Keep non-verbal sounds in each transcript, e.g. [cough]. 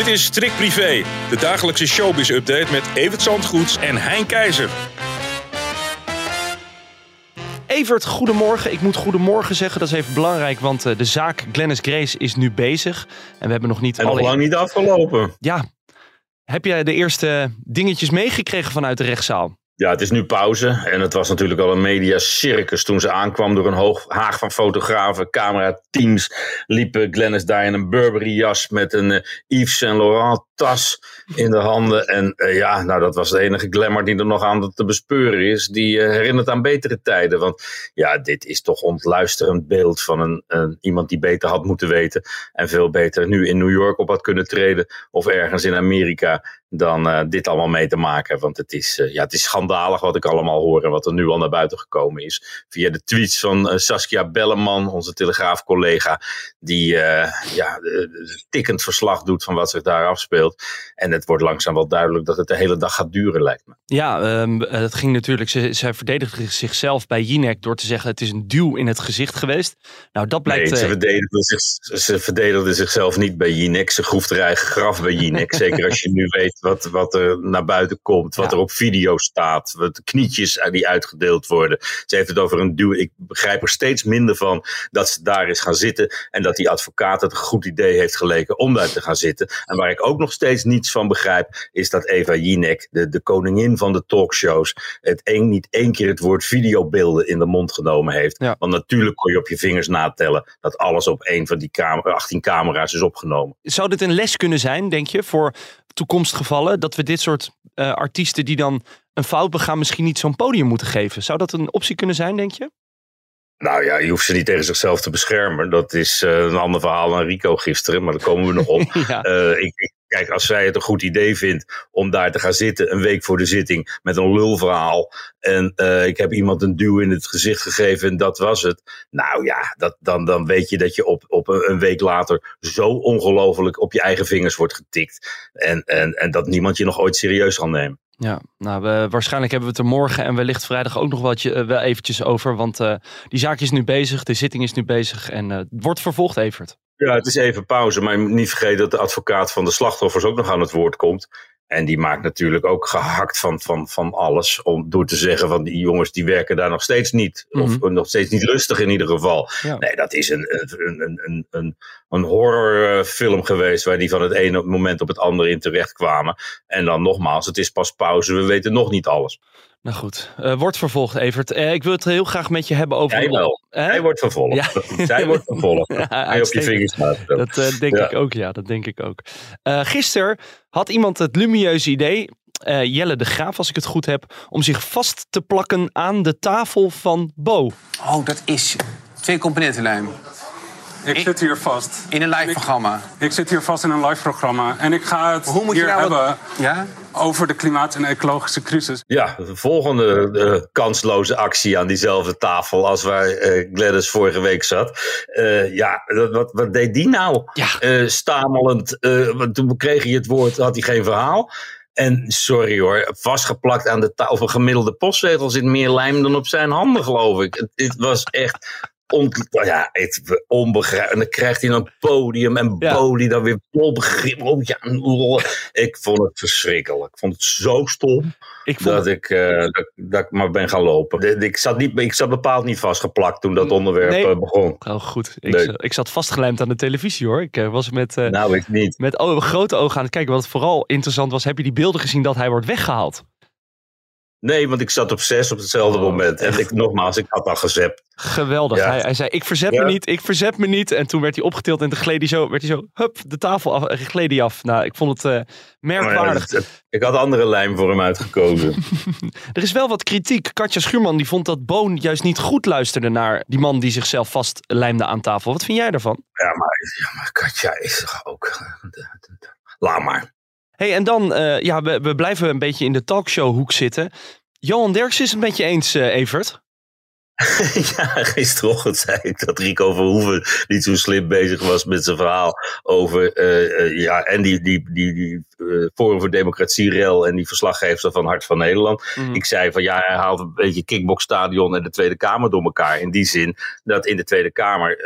Dit is Strik Privé, de dagelijkse showbiz-update met Evert Zandgoeds en Hein Keizer. Evert, goedemorgen. Ik moet goedemorgen zeggen, dat is even belangrijk, want eh, de zaak Glennis Grace is nu bezig. En we hebben nog niet En nog alle... lang niet afgelopen. Ja, heb jij de eerste dingetjes meegekregen vanuit de rechtszaal? Ja, het is nu pauze. En het was natuurlijk al een media circus toen ze aankwam door een hoog, haag van fotografen, camerateams. Liepen Glennis daar in een Burberry jas met een eh, Yves Saint Laurent tas in de handen. En eh, ja, nou dat was de enige glamour die er nog aan te bespeuren is. Die eh, herinnert aan betere tijden. Want ja, dit is toch ontluisterend beeld van een, een, iemand die beter had moeten weten. En veel beter nu in New York op had kunnen treden. Of ergens in Amerika dan eh, dit allemaal mee te maken. Want het is, ja, het is schandalig wat ik allemaal hoor en wat er nu al naar buiten gekomen is. Via de tweets van Saskia Belleman, onze telegraafcollega, die ja, tikkend verslag doet van wat zich daar afspeelt. En het wordt langzaam wel duidelijk dat het de hele dag gaat duren, lijkt me. Ja, ehm, het ging natuurlijk. Ze, zij verdedigde zichzelf bij Jinek door te zeggen: het is een duw in het gezicht geweest. Nou, dat blijkt. Nee, ze eh, verdedigde, zich, ze verdedigde zichzelf niet bij Jinek. Ze groef haar eigen graf bij Jinek. [laughs] Zeker als je nu weet wat, wat er naar buiten komt. Wat Ja. er op video staat. Wat knietjes die uitgedeeld worden. Ze heeft het over een duw. Ik begrijp er steeds minder van dat ze daar is gaan zitten. En dat die advocaat het een goed idee heeft geleken om daar te gaan zitten. En waar ik ook nog steeds niets van begrijp. Is dat Eva Jinek, de, de koningin van de talkshows. Het één, niet één keer het woord videobeelden in de mond genomen heeft. Ja. Want natuurlijk kon je op je vingers natellen dat alles op één van die camera, 18 camera's is opgenomen. Zou dit een les kunnen zijn, denk je, voor toekomstgevallen? Dat we dit soort eh, artiesten die dan een fout begaan, misschien niet zo'n podium moeten geven? Zou dat een optie kunnen zijn, denk je? Nou ja, je hoeft ze niet tegen zichzelf te beschermen. Dat is eh, een ander verhaal dan Rico gisteren, maar daar komen we nog op. [laughs] ja. Eh, ik, ik- kijk, als zij het een goed idee vindt om daar te gaan zitten, een week voor de zitting, met een lulverhaal. En eh, ik heb iemand een duw in het gezicht gegeven en dat was het. Nou ja, dat, dan, dan weet je dat je op, op een, week later zo ongelooflijk op je eigen vingers wordt getikt. En, en, en dat niemand je nog ooit serieus zal nemen. Ja, nou, we, waarschijnlijk hebben we het er morgen en wellicht vrijdag ook nog wat je, eh, wel eventjes over. Want eh, die zaak is nu bezig, de zitting is nu bezig en het wordt vervolgd, Evert. Ja, het is even pauze, maar niet vergeten dat de advocaat van de slachtoffers ook nog aan het woord komt. En die maakt natuurlijk ook gehakt van, van, van alles. Om, door te zeggen van die jongens die werken daar nog steeds niet. Of Mhm. nog steeds niet rustig in ieder geval. Ja. Nee, dat is een, een, een, een, een, een horrorfilm geweest. Waar die van het ene moment op het andere in terecht kwamen. En dan nogmaals, het is pas pauze. We weten nog niet alles. Nou goed, eh, wordt vervolgd, Evert. Eh, ik wil het heel graag met je hebben over... Jij wel. Hè? Hij wordt vervolgd. Ja. [laughs] Zij wordt vervolgd. [laughs] Ja, Hij op je vingers laten. Dat eh, denk Ja. ik ook, ja. Dat denk ik ook. Eh gisteren had iemand het lumieuze idee, eh, Jelle de Graaf als ik het goed heb, om zich vast te plakken aan de tafel van Bo. Oh, dat is twee componentenlijm. Ik Ik- zit hier vast. In een live Ik- programma. Ik zit hier vast in een live programma. En ik ga het Hoe moet je hier nou wat- hebben Ja? Over de klimaat- en ecologische crisis. Ja, de volgende eh, kansloze actie aan diezelfde tafel als waar eh, Gladys vorige week zat. Eh, ja, wat, wat deed die nou? Ja. Eh, stamelend, eh, want toen kreeg hij het woord, had hij geen verhaal. En sorry hoor, vastgeplakt aan de tafel. Of een gemiddelde postzegel zit meer lijm dan op zijn handen, geloof ik. Het, het was echt ont, ja, het, onbegrijpelijk. En dan krijgt hij een podium en Ja. Dan weer vol begrip. Oh, ja, oh. ik vond het verschrikkelijk. Ik vond het zo stom Ik vond dat ik, eh, dat, dat ik maar ben gaan lopen. Ik zat, niet, ik zat bepaald niet vastgeplakt toen dat onderwerp Nee. eh, begon. Oh, goed. Ik, Nee. ik zat vastgelijmd aan de televisie hoor. Ik eh, was met, Nou, ik niet. met grote ogen aan het kijken. Wat vooral interessant was, heb je die beelden gezien dat hij wordt weggehaald? Nee, want ik zat op zes op hetzelfde Oh, moment. En ik, nogmaals, ik had al gezept. Geweldig. Ja. Hij, hij zei, ik verzet Ja. me niet, ik verzet me niet. En toen werd hij opgetild en toen gleed hij zo, werd hij zo, hup, de tafel af, eh, gleed hij af. Nou, ik vond het eh, merkwaardig. Ja, het- ik had andere lijm voor hem uitgekozen. [laughs] Er is wel wat kritiek. Katja Schuurman die vond dat Boon juist niet goed luisterde naar die man die zichzelf vastlijmde aan tafel. Wat vind jij daarvan? ja, maar, ja, maar Katja is toch ook... eh, Laat maar. Hey, en dan, eh, ja, we, we blijven een beetje in de talkshowhoek zitten. Johan Derks is het met je eens, eh, Evert. [laughs] ja, gisterochtend zei ik dat Rico Verhoeven niet zo slim bezig was met zijn verhaal over. eh, ja, en die, die, die, die eh, Forum voor Democratie rel en die verslaggever van Hart van Nederland. Mhm. Ik zei van ja, hij haalt een beetje kickboxstadion en de Tweede Kamer door elkaar. In die zin dat in de Tweede Kamer.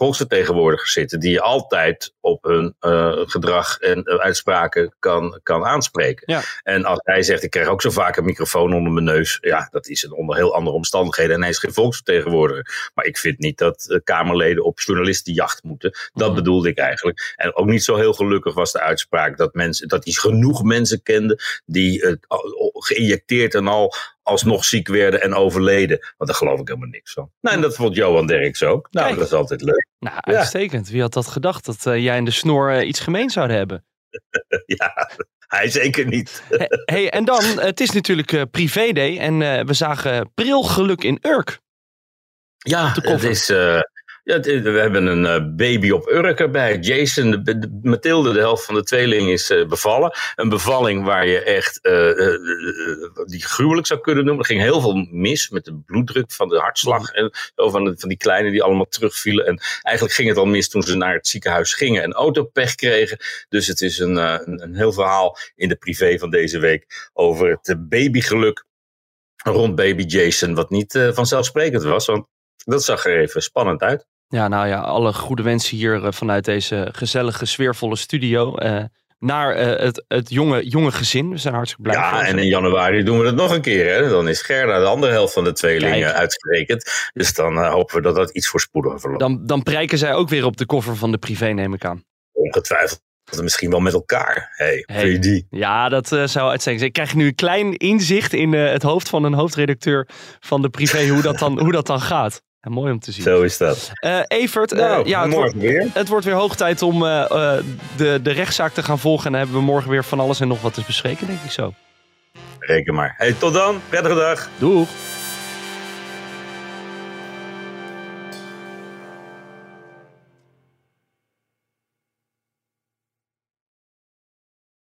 Volksvertegenwoordigers zitten die je altijd op hun eh, gedrag en eh, uitspraken kan, kan aanspreken. Ja. En als hij zegt, ik krijg ook zo vaak een microfoon onder mijn neus, ja, dat is een onder heel andere omstandigheden. En hij is geen volksvertegenwoordiger. Maar ik vind niet dat eh, Kamerleden op journalistenjacht moeten. Dat Mhm. bedoelde ik eigenlijk. En ook niet zo heel gelukkig was de uitspraak dat, mensen, dat hij genoeg mensen kende die geïnjecteerd en al alsnog ziek werden en overleden. Want daar geloof ik helemaal niks van. Nou, en dat vond Johan Derks ook. Nou, Kijk. dat is altijd leuk. Nou, uitstekend. Wie had dat gedacht? Dat eh, jij en de snor eh, iets gemeen zouden hebben. [laughs] ja, hij zeker niet. He- hey, en dan, het is natuurlijk eh privé day en eh, we zagen pril geluk in Urk. Ja, de het koffer. is. eh, ja, het is- we hebben een eh, baby op Urk erbij. Jason, de, de- Mathilde, de helft van de tweeling, is eh, bevallen. Een bevalling waar je echt. eh, die gruwelijk zou kunnen noemen. Er ging heel veel mis met de bloeddruk van de hartslag. En zo van, de- van die kleine die allemaal terugvielen. En eigenlijk ging het al mis toen ze naar het ziekenhuis gingen. En autopech kregen. Dus het is een, een, een heel verhaal in de privé van deze week. Over het babygeluk rond baby Jason. Wat niet vanzelfsprekend was. Want dat zag er even spannend uit. Ja, nou ja, alle goede wensen hier eh, vanuit deze gezellige, sfeervolle studio. eh, naar eh, het, het jonge, jonge gezin. We zijn hartstikke blij. Ja, en in januari doen we het nog een keer. Hè? Dan is Gerda de andere helft van de tweelingen uitgerekend. Dus dan hopen we dat dat iets voorspoediger verloopt. dan, dan prijken zij ook weer op de koffer van de privé, neem ik aan. Ongetwijfeld. Misschien wel met elkaar. Hey, Hey. die? Ja, dat zou uitstekend zijn. Ik krijg nu een klein inzicht in het hoofd van een hoofdredacteur van de privé, hoe dat dan, hoe dat dan gaat. Ja, mooi om te zien. Zo is dat. Eh, Evert, eh, Nou, ja, het, wordt, weer. het wordt weer hoog tijd om eh, de, de rechtszaak te gaan volgen. En dan hebben we morgen weer van alles en nog wat te bespreken, denk ik zo. Reken maar. Hey, tot dan. Prettige dag. Doeg!